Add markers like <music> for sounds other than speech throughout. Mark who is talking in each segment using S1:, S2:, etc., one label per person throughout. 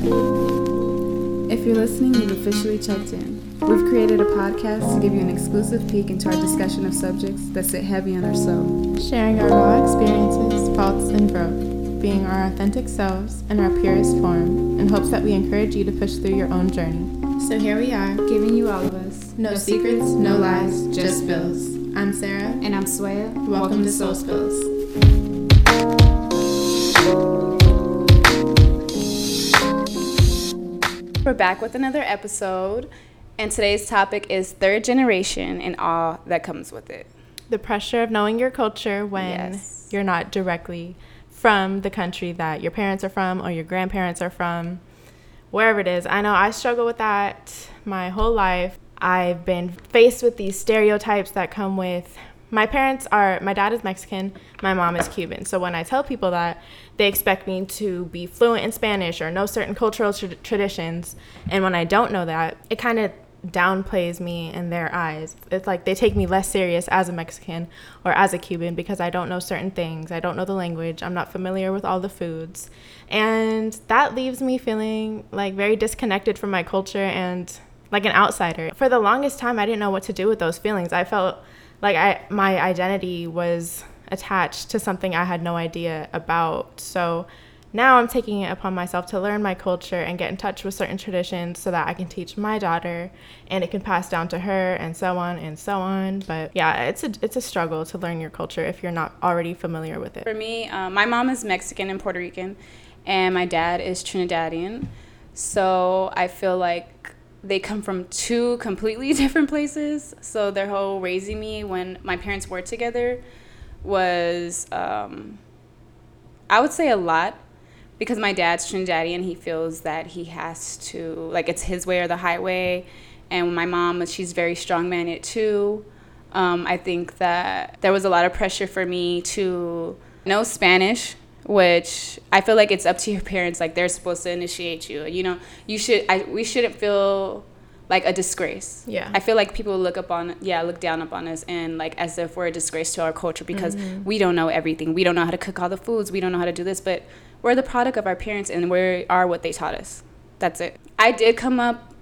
S1: If you're listening, you've officially checked in. We've created a podcast to give you an exclusive peek into our discussion of subjects that sit heavy on our soul.
S2: Sharing our raw experiences, faults, and growth, being our authentic selves in our purest form, in hopes that we encourage you to push through your own journey.
S1: So here we are, giving you all of us.
S2: No, secrets, no lies, just spills. I'm Sarah.
S1: And I'm Swaya.
S2: Welcome, to Soul Spills.
S3: We're back with another episode, and today's topic is third generation and all that comes with it.
S2: The pressure of knowing your culture when
S3: Yes.
S2: you're not directly from the country that your parents are from or your grandparents are from, wherever it is. I know I struggle with that my whole life. I've been faced with these stereotypes that come with my parents are my dad is Mexican, my mom is Cuban. So when I tell people that, they expect me to be fluent in Spanish or know certain cultural tra- traditions, and when I don't know that, it kind of downplays me in their eyes. It's like they take me less serious as a Mexican or as a Cuban because I don't know certain things. I don't know the language. I'm not familiar with all the foods. And that leaves me feeling like very disconnected from my culture and like an outsider. For the longest time I didn't know what to do with those feelings. I felt like I my identity was attached to something I had no idea about. So now I'm taking it upon myself to learn my culture and get in touch with certain traditions so that I can teach my daughter and it can pass down to her and so on and so on. But yeah, it's a it's a struggle to learn your culture if you're not already familiar with it.
S3: For me, um, my mom is Mexican and Puerto Rican, and my dad is Trinidadian. So I feel like they come from two completely <laughs> different places. So their whole raising me when my parents were together was, um, I would say, a lot because my dad's Trinidadian. He feels that he has to, like, it's his way or the highway. And my mom, she's very strong minded too. Um, I think that there was a lot of pressure for me to know Spanish, which I feel like it's up to your parents. Like they're supposed to initiate you. You know, you should. I, we shouldn't feel like a disgrace.
S2: Yeah.
S3: I feel like people look up on, yeah, look down upon us and like as if we're a disgrace to our culture because mm-hmm. we don't know everything. We don't know how to cook all the foods. We don't know how to do this, but we're the product of our parents and we are what they taught us. That's it. I did come up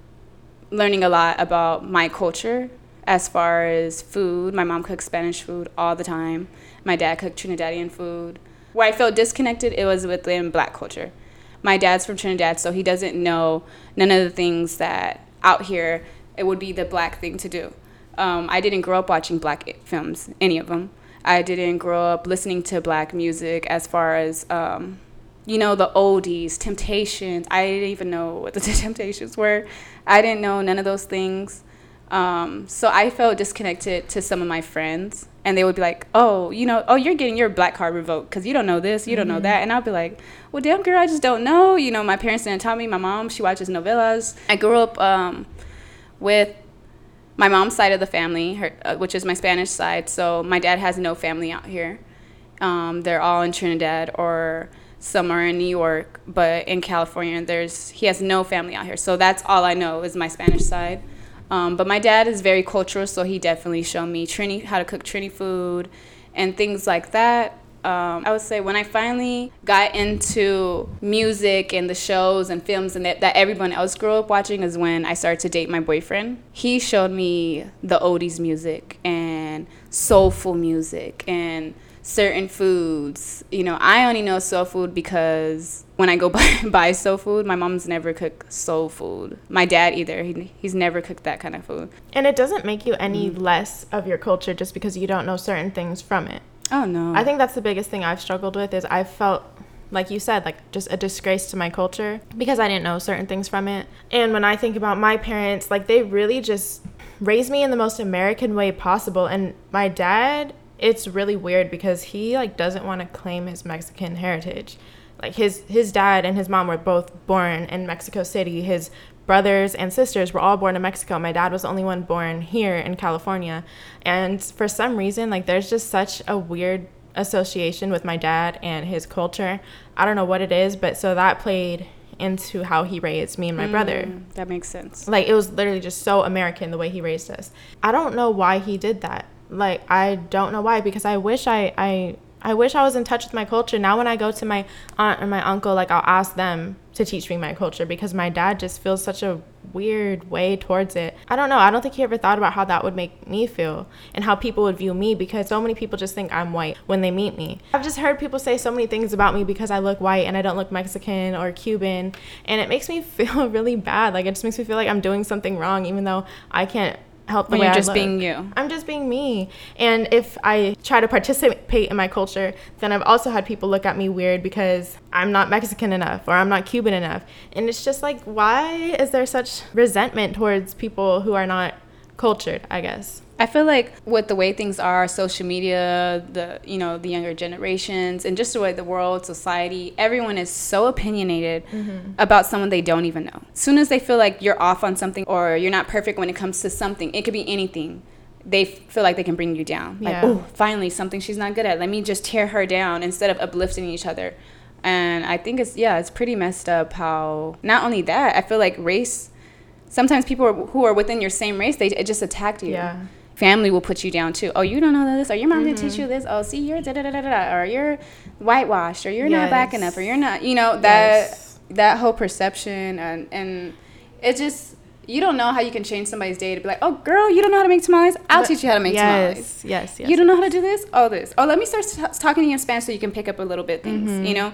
S3: learning a lot about my culture as far as food. My mom cooks Spanish food all the time. My dad cooked Trinidadian food. Where I felt disconnected, it was within black culture. My dad's from Trinidad, so he doesn't know none of the things that out here it would be the black thing to do. Um, I didn't grow up watching black films, any of them. I didn't grow up listening to black music as far as um, you know, the oldies, Temptations. I didn't even know what the <laughs> Temptations were. I didn't know none of those things. Um, so I felt disconnected to some of my friends, and they would be like, "Oh, you know, oh, you're getting your black card revoked because you don't know this, you don't know that," and I'll be like, "Well, damn girl, I just don't know." You know, my parents didn't tell me. My mom, she watches novelas. I grew up um, with my mom's side of the family, her, uh, which is my Spanish side. So my dad has no family out here. Um, they're all in Trinidad or somewhere in New York, but in California, there's he has no family out here. So that's all I know is my Spanish side. Um, but my dad is very cultural, so he definitely showed me Trini how to cook Trini food and things like that. Um, I would say when I finally got into music and the shows and films and that, that everyone else grew up watching is when I started to date my boyfriend. He showed me the oldies music and soulful music and certain foods. You know, I only know soul food because when I go <laughs> buy, buy soul food, my mom's never cooked soul food. My dad either. He, he's never cooked that kind of food.
S2: And it doesn't make you any mm. less of your culture just because you don't know certain things from it.
S3: Oh no.
S2: I think that's the biggest thing I've struggled with is I felt like you said like just a disgrace to my culture because I didn't know certain things from it. And when I think about my parents, like they really just raised me in the most American way possible and my dad it's really weird because he like doesn't want to claim his Mexican heritage. Like his his dad and his mom were both born in Mexico City. His brothers and sisters were all born in Mexico. My dad was the only one born here in California. And for some reason, like there's just such a weird association with my dad and his culture. I don't know what it is, but so that played into how he raised me and my brother.
S3: Mm, that makes sense.
S2: Like it was literally just so American the way he raised us. I don't know why he did that. Like I don't know why because I wish I I I wish I was in touch with my culture. Now when I go to my aunt or my uncle, like I'll ask them to teach me my culture because my dad just feels such a weird way towards it. I don't know. I don't think he ever thought about how that would make me feel and how people would view me because so many people just think I'm white when they meet me. I've just heard people say so many things about me because I look white and I don't look Mexican or Cuban and it makes me <laughs> feel really bad. Like it just makes me feel like I'm doing something wrong even though I can't help the
S3: When
S2: way
S3: you're
S2: I
S3: just
S2: look.
S3: being you.
S2: I'm just being me. And if I try to participate in my culture, then I've also had people look at me weird because I'm not Mexican enough or I'm not Cuban enough. And it's just like, why is there such resentment towards people who are not cultured, I guess?
S3: I feel like with the way things are, social media, the you know the younger generations, and just the way the world, society, everyone is so opinionated mm-hmm. about someone they don't even know. As soon as they feel like you're off on something or you're not perfect when it comes to something, it could be anything. They f- feel like they can bring you down. Like,
S2: Yeah.
S3: oh, finally something she's not good at. Let me just tear her down instead of uplifting each other. And I think it's yeah, it's pretty messed up how not only that, I feel like race. Sometimes people who are within your same race, they it just attacked you
S2: Yeah.
S3: Family will put you down too. Oh, you don't know this, or your mom didn't teach
S2: Mm-hmm.
S3: you this. Oh, see, you're da da da da da, or you're whitewashed, or you're not black
S2: Yes.
S3: enough, or you're not, you know, that
S2: Yes.
S3: that whole perception, and and it just you don't know how you can change somebody's day to be like, oh, girl, you don't know how to make tamales. I'll
S2: But-
S3: teach you how to make tamales.
S2: yes, yes, yes.
S3: You don't know how to do this? Oh, this. Oh, let me start t- talking to you in Spanish so you can pick up a little bit things.
S2: Mm-hmm.
S3: You know,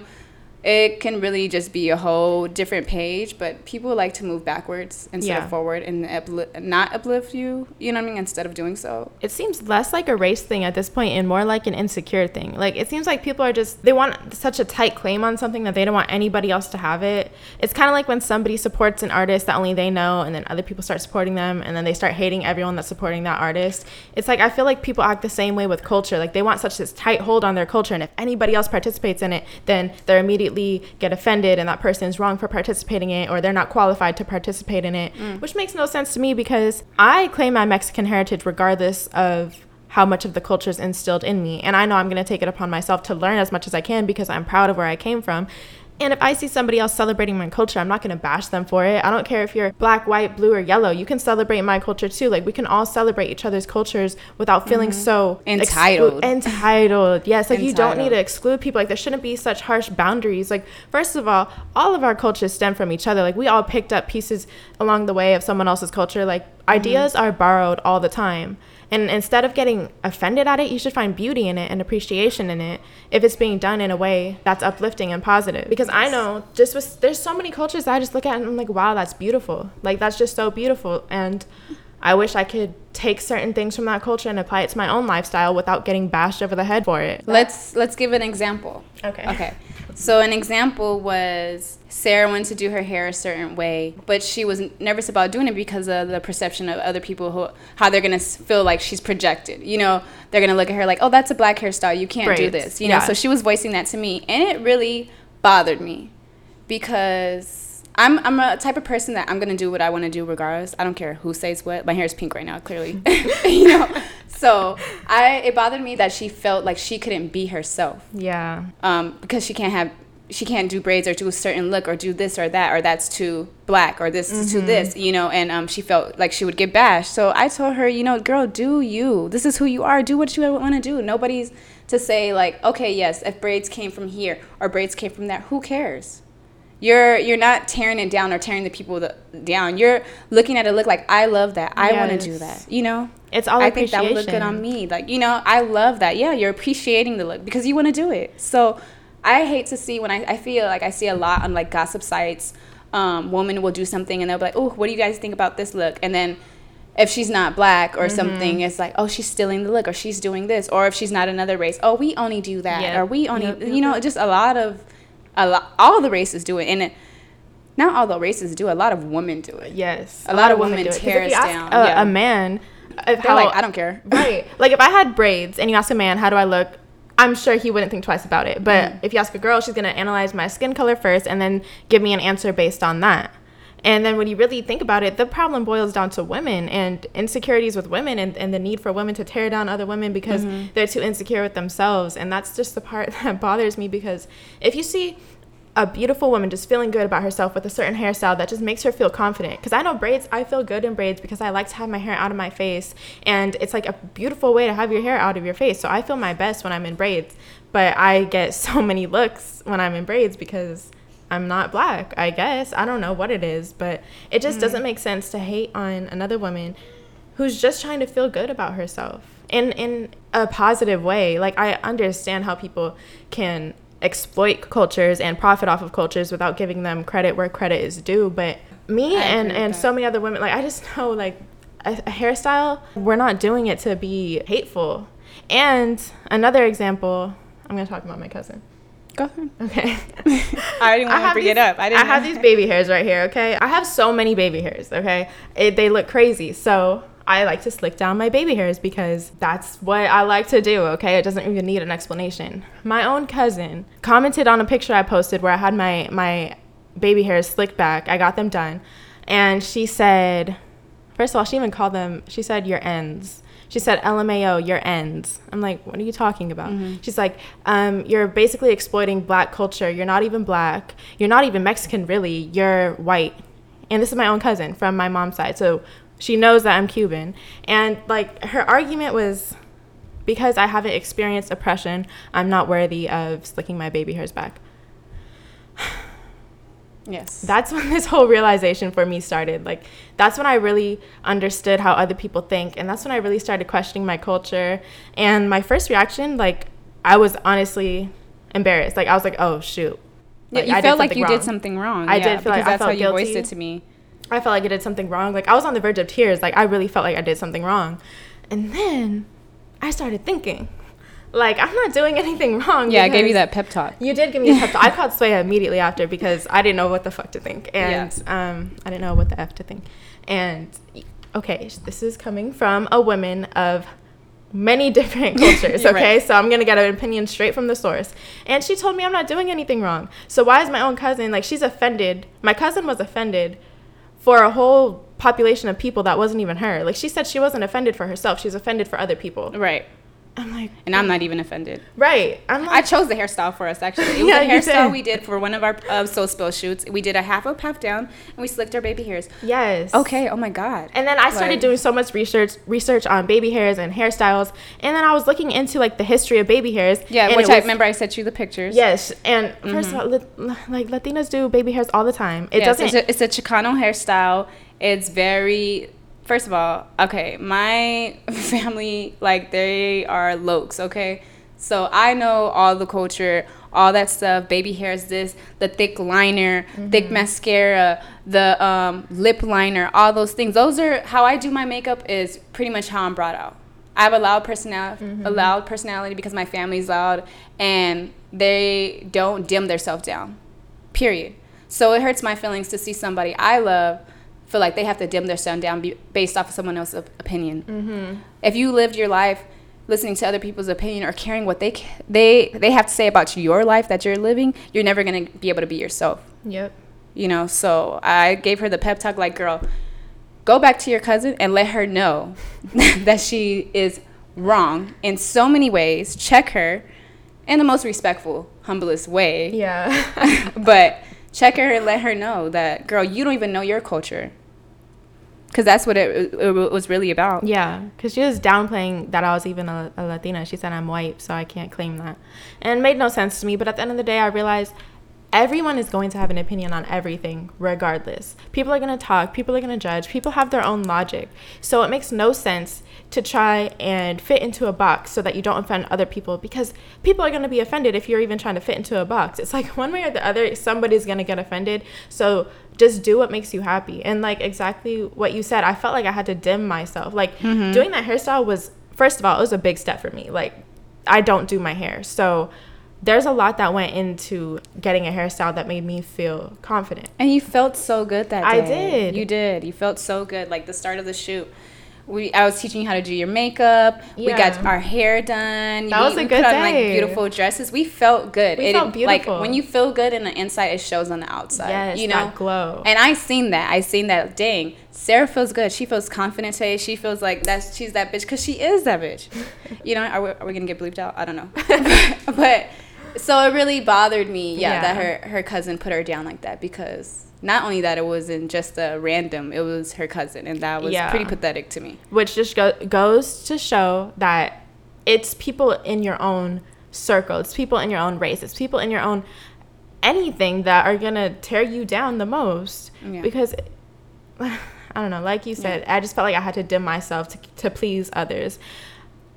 S3: it can really just be a whole different page. But people like to move backwards instead
S2: Yeah.
S3: of forward and upli- not uplift you. You know what I mean? Instead of doing so.
S2: it seems less like a race thing at this point and more like an insecure thing. Like it seems like people are just they want such a tight claim on something that they don't want anybody else to have it. It's kind of like when somebody supports an artist that only they know and then other people start supporting them and then they start hating everyone that's supporting that artist. It's like I feel like people act the same way with culture. Like they want such this tight hold on their culture and if anybody else participates in it, then they're immediately get offended and that person is wrong for participating in it or they're not qualified to participate in it, mm. which makes no sense to me because I claim my Mexican heritage regardless of how much of the culture is instilled in me. And I know I'm going to take it upon myself to learn as much as I can because I'm proud of where I came from. And if I see somebody else celebrating my culture, I'm not going to bash them for it. I don't care if you're black, white, blue, or yellow. You can celebrate my culture too. Like we can all celebrate each other's cultures without feeling mm-hmm. so exclu-
S3: Entitled.
S2: entitled. Yes, like you don't need to exclude people. Like there shouldn't be such harsh boundaries. Like first of all, all of our cultures stem from each other. Like we all picked up pieces along the way of someone else's culture. Like mm-hmm. ideas are borrowed all the time. And instead of getting offended at it, you should find beauty in it and appreciation in it if it's being done in a way that's uplifting and positive. Because I know just with, there's so many cultures that I just look at and I'm like, wow, that's beautiful. Like that's just so beautiful. And I wish I could take certain things from that culture and apply it to my own lifestyle without getting bashed over the head for it.
S3: Let's let's give an example.
S2: Okay.
S3: Okay. So an example was Sarah wanted to do her hair a certain way, but she was nervous about doing it because of the perception of other people who how they're gonna feel like she's projected. You know, they're gonna look at her like, oh, that's a black hairstyle. You can't do this. You know.
S2: Yeah.
S3: So she was voicing that to me, and it really bothered me because. I'm, I'm a type of person that I'm gonna do what I want to do regardless. I don't care who says what. My hair is pink right now, clearly. <laughs> <laughs> you know, so I it bothered me that she felt like she couldn't be herself.
S2: Yeah.
S3: um, because she can't have she can't do braids or do a certain look or do this or that or that's too black or this is too this you know? And um, she felt like she would get bashed. So i told her you know girl do you. This is who you are. Do what you want to do. Nobody's to say like okay yes if braids came from here or braids came from there who cares you're you're not tearing it down or tearing the people the, down you're looking at it look like i love that i want to do that you know
S2: It's all
S3: I think that would look good on me. Like, you know, I love that. Yeah, you're appreciating the look because you want to do it. So I hate to see when I, I feel like I see a lot on like gossip sites, um, women will do something and they'll be like, oh, what do you guys think about this look? And then if she's not black or
S2: Mm-hmm.
S3: something, it's like, oh, she's stealing the look or she's doing this. Or if she's not another race, oh, we only do that.
S2: Yep.
S3: Or we only,
S2: Yep, yep,
S3: you know, just a lot of, a lot, all the races do it. And not all the races do a lot of women do it.
S2: Yes.
S3: A lot of women
S2: do it. 'Cause
S3: tear
S2: if
S3: us down,
S2: A,
S3: yeah.
S2: a man, if
S3: They're
S2: how,
S3: like, I don't care. <laughs>
S2: right. Like if I had braids and you ask a man, how do I look? I'm sure he wouldn't think twice about it. But
S3: Mm.
S2: if you ask a girl, she's gonna analyze my skin color first and then give me an answer based on that. And then when you really think about it, the problem boils down to women and insecurities with women and, and the need for women to tear down other women because
S3: Mm-hmm.
S2: they're too insecure with themselves. And that's just the part <laughs> that bothers me because if you see a beautiful woman just feeling good about herself with a certain hairstyle that just makes her feel confident. Because I know braids, I feel good in braids because I like to have my hair out of my face. And it's like a beautiful way to have your hair out of your face. So I feel my best when I'm in braids. But I get <laughs> so many looks when I'm in braids because I'm not black, I guess. I don't know what it is, but it just mm. doesn't make sense to hate on another woman who's just trying to feel good about herself in in a positive way. Like I understand how people can exploit cultures and profit off of cultures without giving them credit where credit is due, but me
S3: I
S2: and and
S3: that.
S2: so many other women like I just <laughs> know like a, a hairstyle we're not doing it to be hateful. And another example, I'm going to talk about my cousin.
S3: Go ahead.
S2: Okay. <laughs>
S3: I didn't want to bring
S2: these,
S3: it up. I didn't.
S2: have these baby hairs right here. Okay. I have so many baby hairs. Okay. It, they look crazy. So I like to slick down my baby hairs because that's what I like to do. Okay. It doesn't even need an explanation. My own cousin commented on a picture I posted where I had my my baby hairs slicked back. I got them done, and she said, first of all, she even called them. She said your ends. She said, LMAO, your ends. I'm like, what are you talking about? She's like, um, you're basically exploiting black culture. You're not even black. You're not even Mexican, really. You're white. And this is my own cousin from my mom's side. So she knows that I'm Cuban. And like, her argument was because I haven't experienced oppression, I'm not worthy of slicking my baby hairs back.
S3: Yes.
S2: That's when <laughs> this whole realization for me started. Like, that's when I really understood how other people think. And that's when I really started questioning my culture. And my first reaction, like, I was honestly embarrassed. Like, I was like, oh, shoot.
S3: yeah, you
S2: I
S3: felt like you
S2: wrong.
S3: did something wrong.
S2: I
S3: yeah,
S2: did feel like
S3: because
S2: I
S3: felt how you voiced
S2: guilty.
S3: it to me.
S2: I felt like I did something wrong. Like, I was on the verge of tears. Like, I really felt like I did something wrong. And then I started thinking, like, I'm not doing <laughs> anything wrong.
S3: Yeah, I gave you that pep talk.
S2: You did give me a pep talk. I <laughs> called Swaya immediately after because I didn't know what the fuck to think, and um, I didn't know what the f to think. And okay, this is coming from a woman of many <laughs> different cultures. Okay,
S3: right.
S2: so I'm gonna get an opinion straight from the source. And she told me I'm not doing anything wrong. So why is my own cousin like she's offended? My cousin was offended for a whole population of people that wasn't even her. Like she said she wasn't offended for herself. She's offended for other people.
S3: Right.
S2: I'm like,
S3: And I'm not even offended.
S2: right. I'm like,
S3: I chose the hairstyle for us actually. It was <laughs>
S2: Yeah,
S3: a hairstyle
S2: did.
S3: we did for one of our uh, soul spill shoots. We did a half up, half down, and we slicked our baby hairs.
S2: yes.
S3: Okay. Oh my god.
S2: And then I started
S3: Like-
S2: doing so much research research on baby hairs and hairstyles. And then I was looking into like the history of baby hairs.
S3: Yeah, which
S2: it
S3: I remember I sent you the pictures.
S2: Yes, and first of all, like Latinas do baby hairs all the time. It
S3: Yes,
S2: doesn't.
S3: It's a, it's a Chicano hairstyle. It's very. First of all, okay, my <laughs> family like they are lokes. Okay, so I know all the culture, all that stuff. Baby hairs, this, the thick liner, thick mascara, the um, lip liner, all those things. Those are how I do my makeup. Is pretty much how I'm brought out. I have a loud personality, a loud personality because my family's loud, and they don't dim themselves down period. So it hurts my feelings to see somebody I love feel like they have to dim their sun down be- based off of someone else's opinion.
S2: Mm-hmm.
S3: If you lived your life listening to other people's opinion or caring what they they they have to say about your life that you're living, you're never gonna be able to be yourself.
S2: Yep.
S3: You know. So I gave her the pep talk, like, girl, go back to your cousin and let her know <laughs> that she is wrong in so many ways. Check her in the most respectful, humblest way
S2: Yeah. <laughs>
S3: but check her and let her know that girl you don't even know your culture because that's what it, it was really about
S2: yeah, because she was downplaying that I was even a, a Latina. She said I'm white, so I can't claim that, and made no sense to me. But at the end of the day, I realized everyone is going to have an opinion on everything, regardless. People are going to talk. People are going to judge. People have their own logic. So it makes no sense to try and fit into a box so that you don't offend other people because people are going to be offended if you're even trying to fit into a box. It's like <laughs> one way or the other, somebody's going to get offended. So just do what makes you happy. And like exactly what you said, I felt like I had to dim myself. Like mm-hmm. doing that hairstyle was, first of all, it was a big step for me. Like I don't do my hair. So there's a lot that went into getting a hairstyle that made me feel confident.
S3: and you felt so good that day
S2: I did.
S3: you did you felt so good like the start of the shoot we, I was teaching you how to do your makeup. We got our hair done.
S2: That
S3: we,
S2: was a
S3: we
S2: good
S3: put on like beautiful dresses. We felt good.
S2: We felt beautiful.
S3: Like when you feel good in the inside, it shows on the outside.
S2: Yes,
S3: you know,
S2: that glow.
S3: And I seen that. I seen that. Dang, Sarah feels good. She feels confident today. She feels like that's she's that bitch because she is that bitch. <laughs> you know, are we, are we gonna get bleeped out? I don't know. <laughs> but so it really bothered me. Yeah,
S2: Yeah.
S3: that her her cousin put her down like that because. Not only that, it wasn't just a random; it was her cousin, and that was
S2: Yeah.
S3: pretty pathetic to me.
S2: which just go- goes to show that it's people in your own circle it's people in your own race it's people in your own anything that are gonna tear you down the most
S3: Yeah.
S2: because <sighs> I don't know, like you said, I just felt like I had to dim myself to, to please others.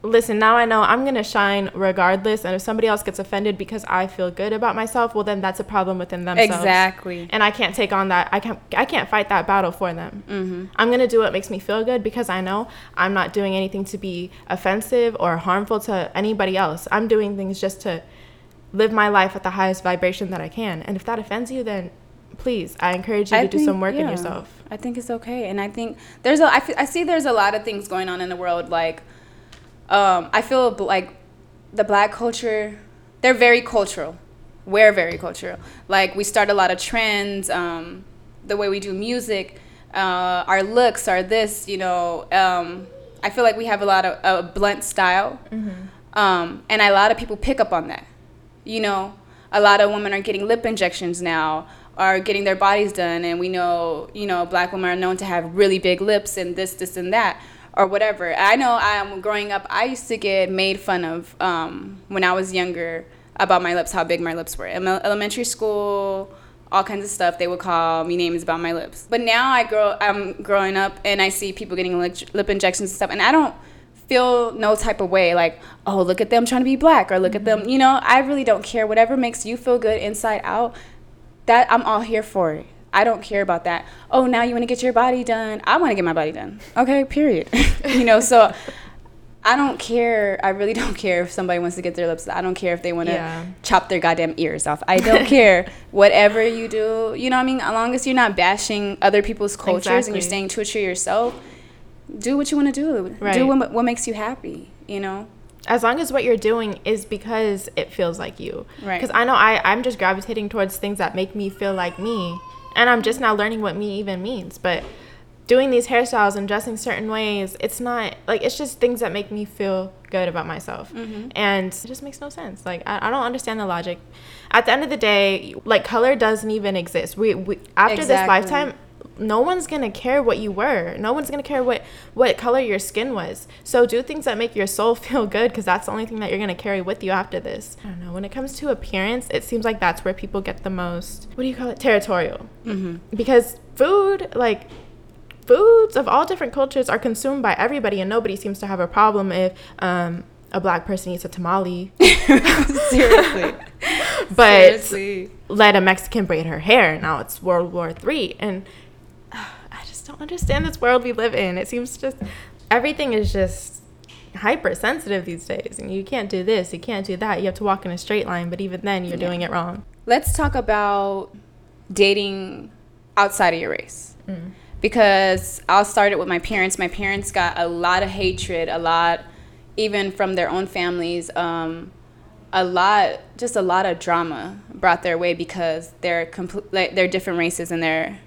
S2: Listen, now I know I'm gonna shine regardless, and if somebody else gets offended because I feel good about myself, well, then that's a problem within themselves.
S3: Exactly.
S2: And I can't take on that. I can't. I can't fight that battle for them.
S3: Mm-hmm.
S2: I'm gonna do what makes me feel good because I know I'm not doing anything to be offensive or harmful to anybody else. I'm doing things just to live my life at the highest vibration that I can. And if that offends you, then please, I encourage you
S3: I
S2: to do some work in yourself.
S3: I think it's okay, and I think there's a. I, see there's a lot of things going on in the world. Like, um, I feel like the black culture. They're very cultural. We're very cultural. Like we start a lot of trends. Um, the way we do music, uh, our looks, are this. You know, um, I feel like we have a lot of a blunt style, um, and a lot of people pick up on that. You know, a lot of women are getting lip injections now, are getting their bodies done, and we know, you know, black women are known to have really big lips and this, this, and that, or whatever. I know I'm growing up, I used to get made fun of um, when I was younger about my lips, how big my lips were. In elementary school, all kinds of stuff they would call me names about my lips. But now I grow, I'm growing up, and I see people getting lip lip injections and stuff, and I don't feel no type of way like oh look at them trying to be black or look at them you know i really don't care whatever makes you feel good inside out that i'm all here for it i don't care about that. Oh now you want to get your body done. I want to get my body done. Okay period. <laughs> You know so i don't care. I really <laughs> don't care if somebody wants to get their lips i don't care if they want to
S2: Yeah.
S3: chop their goddamn ears off. I don't <laughs> care. Whatever you do you know what i mean? As long as you're not bashing other people's cultures and you're staying true to yourself do what you want to do
S2: Right.
S3: do what, what makes you happy you know?
S2: As long as what you're doing is because it feels like you.
S3: Right.
S2: Because I know I, I'm just gravitating towards things that make me feel like me. And I'm just now learning what me even means. But doing these hairstyles and dressing certain ways, it's not like it's just things that make me feel good about myself. Mm-hmm. And it just makes no sense. Like I, I don't understand the logic. At the end of the day, like color doesn't even exist. We, we after
S3: Exactly.
S2: this lifetime, no one's gonna care what you were. No one's gonna care what what color your skin was. So do things that make your soul <laughs> feel good, because that's the only thing that you're gonna carry with you after this. I don't know. When it comes to appearance, it seems like that's where people get the most. What do you call it? Territorial. Mm-hmm. Because food, like foods of all different cultures, are consumed by everybody, and nobody seems to have a problem if um, a black person eats a tamale. <laughs> <laughs>
S3: seriously
S2: But
S3: seriously
S2: let a Mexican braid her hair. Now it's World War Three, and don't understand this world we live in. It seems just everything is just hypersensitive these days, and you can't do this, you can't do that. You have to walk in a straight line, but even then, you're
S3: Yeah.
S2: doing it wrong.
S3: let's talk about dating outside of your race because i'll start it with my parents my parents got a lot of hatred a lot even from their own families um, a lot just a lot of drama brought their way because they're compl- like, they're different races and they're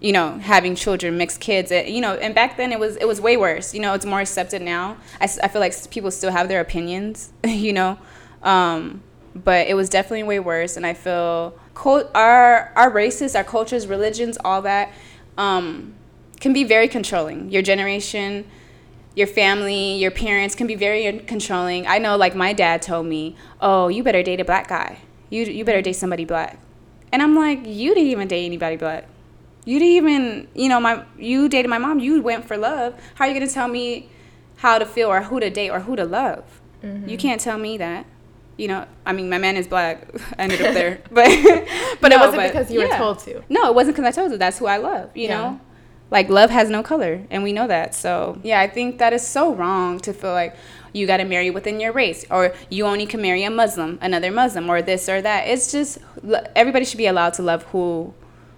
S3: you know having children mixed kids uh, you know and back then it was it was way worse. You know it's more accepted now. I, I feel like people still have their opinions <laughs> you know um, but it was definitely way worse and i feel cult- our our races our cultures religions all that um, can be very controlling. Your generation your family your parents can be very controlling. I know like my dad told me oh you better date a black guy. You, you better date somebody black. And i'm like you didn't even date anybody black you didn't even you know my you dated my mom you went for love. How are you going to tell me how to feel or who to date or who to love? You mm-hmm. can't tell me that. You know i mean my man is black. <laughs> I ended up <laughs> there. <laughs> But
S2: But it wasn't because you were told to.
S3: no it wasn't because i told you. That's who i love you
S2: Yeah.
S3: know? Like love has no color and we know that. So yeah i think that is so wrong to feel like you got to marry within your race or you only can marry a muslim another muslim or this or that. It's just everybody should be allowed to love who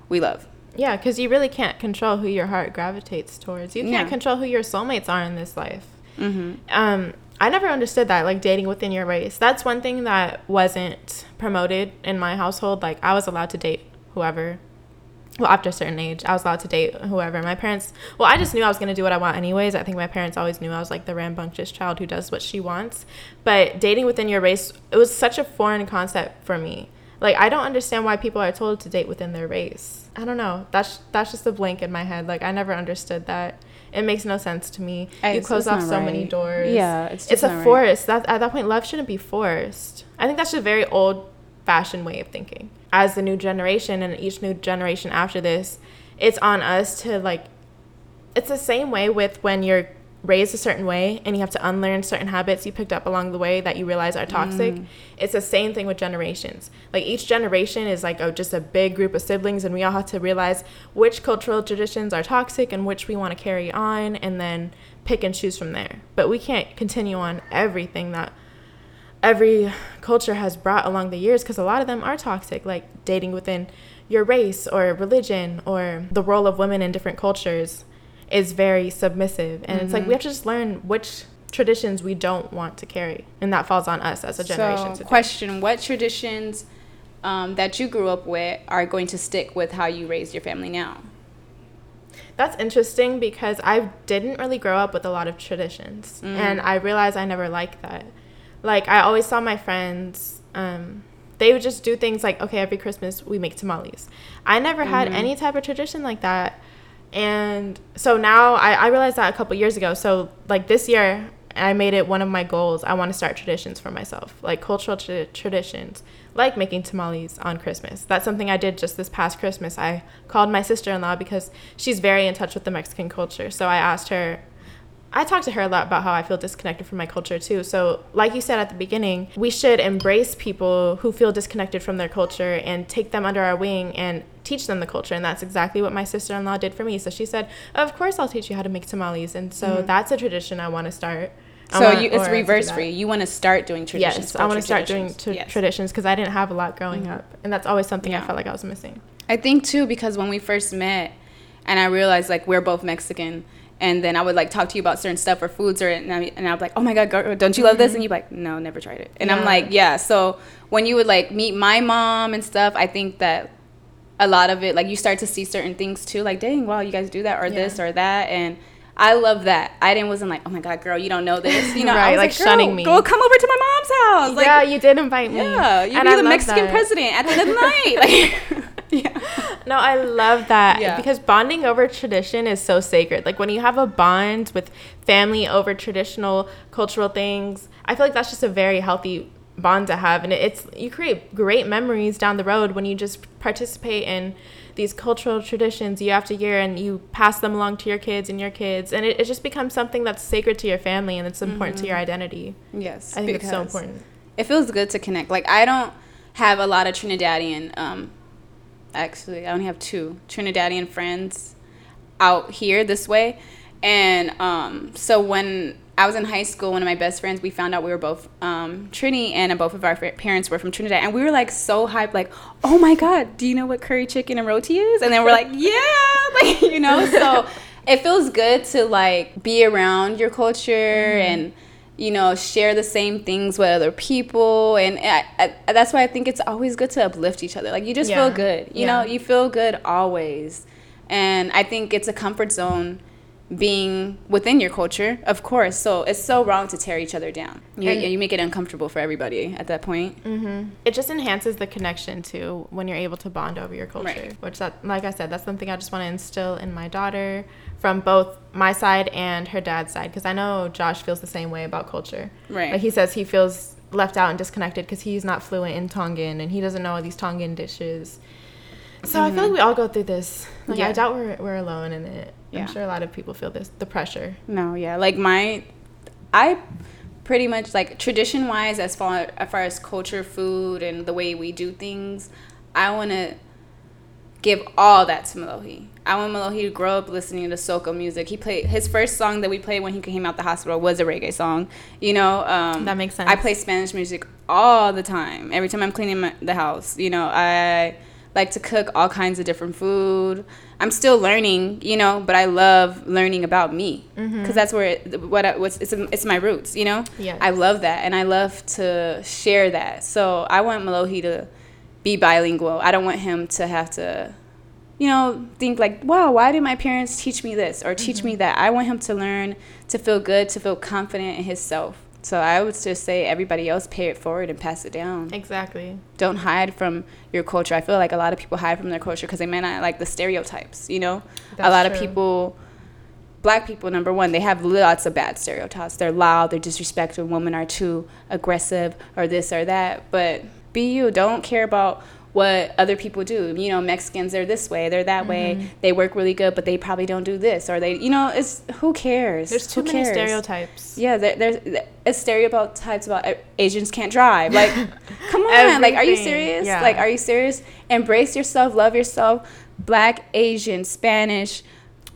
S3: we love
S2: Yeah, because you really can't control who your heart gravitates towards. You can't
S3: Yeah.
S2: control who your soulmates are in this life.
S3: mm-hmm.
S2: um i never understood that like dating within your race that's one thing that wasn't promoted in my household like i was allowed to date whoever well after a certain age i was allowed to date whoever my parents well i just knew i was going to do what i want anyways i think my parents always knew i was like the rambunctious child who does what she wants but dating within your race it was such a foreign concept for me like i don't understand why people are told to date within their race. I don't know. That's that's just a blank in my head. Like i never understood that. It makes no sense to me. You close off so many doors.
S3: Yeah, it's
S2: it's a
S3: right.
S2: force that at that point love shouldn't be forced. I think that's a very old fashioned way of thinking. As the new generation and each new generation after this, it's on us to like it's the same way with when you're raised a certain way and you have to unlearn certain habits you picked up along the way that you realize are toxic. Mm. It's the same thing with generations. Like each generation is like a, just a big group of siblings and we all have to realize which cultural traditions are toxic and which we want to carry on and then pick and choose from there. But we can't continue on everything that every culture has brought along the years because a lot of them are toxic, like dating within your race or religion or the role of women in different cultures is very submissive. And mm-hmm. it's like we mm-hmm. have to just learn which traditions we don't want to carry. And that falls on us as a generation.
S3: So, question What traditions um, that you grew up with are going to stick with how you raise your family now?
S2: That's interesting because I didn't really grow up with a lot of traditions. Mm. And I realized I never liked that. Like, I always saw my friends. Um, they would just do things like, okay, every Christmas we make tamales. I never had mm-hmm. any type of tradition like that. And so now I, I realized that a couple years ago. So, like this year, I made it one of my goals. I want to start traditions for myself, like cultural tra- traditions, like making tamales on Christmas. That's something I did just this past Christmas. I called my sister in law because she's very in touch with the Mexican culture. So I asked her, I talked to her a lot about how I feel disconnected from my culture too. So, like you said at the beginning, we should embrace people who feel disconnected from their culture and take them under our wing and teach them the culture. And that's exactly what my sister in law did for me. So, she said, Of course, I'll teach you how to make tamales. And so, mm-hmm. that's a tradition I want to start.
S3: So want, you, it's reverse for you. You want to start doing traditions.
S2: Yes, I want to start doing t- yes. traditions because I didn't have a lot growing mm-hmm. up, and that's always something yeah. I felt like I was missing.
S3: I think too because when we first met, and I realized like we're both Mexican, and then I would like talk to you about certain stuff or foods or and, I, and I'd be like, oh my god, girl, don't you love this? Mm-hmm. And you're like, no, never tried it. And yeah. I'm like, yeah. So when you would like meet my mom and stuff, I think that a lot of it like you start to see certain things too, like dang, wow, you guys do that or yeah. this or that, and I love that. I didn't wasn't like, oh my god, girl, you don't know this. You <laughs> know, right, I was like, like shunning me. Go come over to my mom's house.
S2: Like, yeah, you did invite me.
S3: Yeah, you be the Mexican that. president at the end of the night. Like, <laughs>
S2: yeah. No, I love that yeah. because bonding over tradition is so sacred. Like when you have a bond with family over traditional cultural things, I feel like that's just a very healthy bond to have and it's you create great memories down the road when you just participate in these cultural traditions year after year and you pass them along to your kids and your kids and it, it just becomes something that's sacred to your family and it's important mm-hmm. to your mm-hmm. identity
S3: yes
S2: i think it's so important
S3: it feels good to connect like i don't have a lot of trinidadian um, actually. I only have two Trinidadian friends out here this way. And um, so when I was in high school, one of my best friends, we found out we were both um, Trini, and both of our parents were from Trinidad, and we were like so hyped, like, "Oh my God, do you know what curry chicken and roti is?" And then we're like, "Yeah," <laughs> like you know. So it feels good to like be around your culture mm-hmm. and you know, share the same things with other people. And I, I, that's why I think it's always good to uplift each other. Like, you just yeah. feel good. You yeah. know, you feel good always. And I think it's a comfort zone being within your culture, of course. So it's so wrong to tear each other down. You, you make it uncomfortable for everybody at that point.
S2: Mm-hmm. It just enhances the connection too when you're able to bond over your culture. Right. Which, that, like I said, that's something I just want to instill in my daughter from both my side and her dad's side because I know Josh feels the same way about culture.
S3: Right.
S2: Like he says he feels left out and disconnected because he's not fluent in Tongan and he doesn't know all these Tongan dishes. So mm-hmm. I feel like mm-hmm. we all go through this. Like yeah. I doubt we're we're alone in it. Yeah. I'm sure a lot of people feel this the pressure.
S3: No, yeah. Like my I pretty much like tradition wise as far as far as culture, food and the way we do things, I wanna give all that to Melohi. I want Melohi to grow up listening to soca music. He played his first song that we played when he came out the hospital was a reggae song. You know, um,
S2: that makes sense.
S3: I play Spanish music all the time. Every time I'm cleaning my, the house, you know, I like to cook all kinds of different food. I'm still learning, you know, but I love learning about me because mm-hmm. that's where it, what I, what's it's, it's my roots, you know.
S2: Yeah.
S3: I love that, and I love to share that. So I want Melohi to be bilingual. I don't want him to have to you know, think like, wow, why did my parents teach me this or teach mm-hmm. me that? I want him to learn to feel good, to feel confident in himself. So I would just say everybody else pay it forward and pass it down.
S2: Exactly.
S3: Don't hide from your culture. I feel like a lot of people hide from their culture because they may not like the stereotypes. You know, That's a lot true. of people, black people, number one, they have lots of bad stereotypes. They're loud. They're disrespectful. Women are too aggressive or this or that. But Be you. Don't care about what other people do. You know, Mexicans they're this way, they're that mm-hmm. way. They work really good, but they probably don't do this, or they, you know, it's who cares?
S2: There's too
S3: who
S2: many
S3: cares?
S2: stereotypes.
S3: Yeah, there, there's a stereotypes about Asians can't drive. <laughs> Like, come on, like, are you serious? Yeah. Like, are you serious? Embrace yourself, love yourself. Black, Asian, Spanish.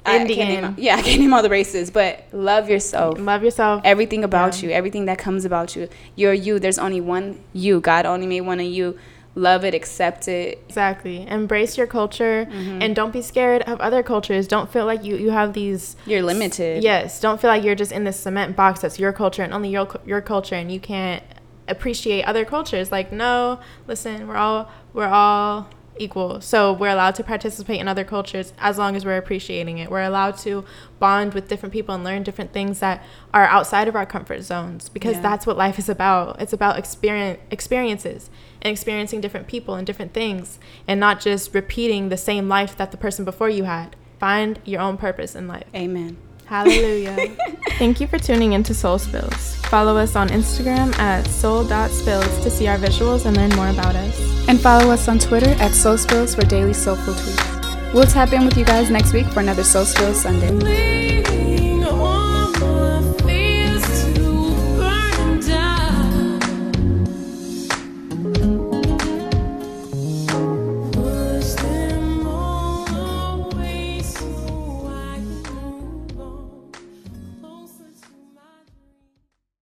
S2: Indian.
S3: I name, yeah, I can't name all the races, but love yourself.
S2: Love yourself.
S3: Everything about yeah. you, everything that comes about you. You're you. There's only one you. God only made one of you love it, accept it.
S2: Exactly. Embrace your culture mm-hmm. and don't be scared of other cultures. Don't feel like you, you have these
S3: You're limited.
S2: Yes, don't feel like you're just in this cement box that's your culture and only your your culture and you can't appreciate other cultures. Like no, listen, we're all we're all equal. So we're allowed to participate in other cultures as long as we're appreciating it. We're allowed to bond with different people and learn different things that are outside of our comfort zones because yeah. that's what life is about. It's about experience experiences and experiencing different people and different things and not just repeating the same life that the person before you had. Find your own purpose in life.
S3: Amen.
S2: Hallelujah. <laughs> Thank you for tuning into Soul Spills. Follow us on Instagram at soul.spills to see our visuals and learn more about us.
S1: And follow us on Twitter at Soul Spills for daily soulful tweets. We'll tap in with you guys next week for another Soul Spills Sunday.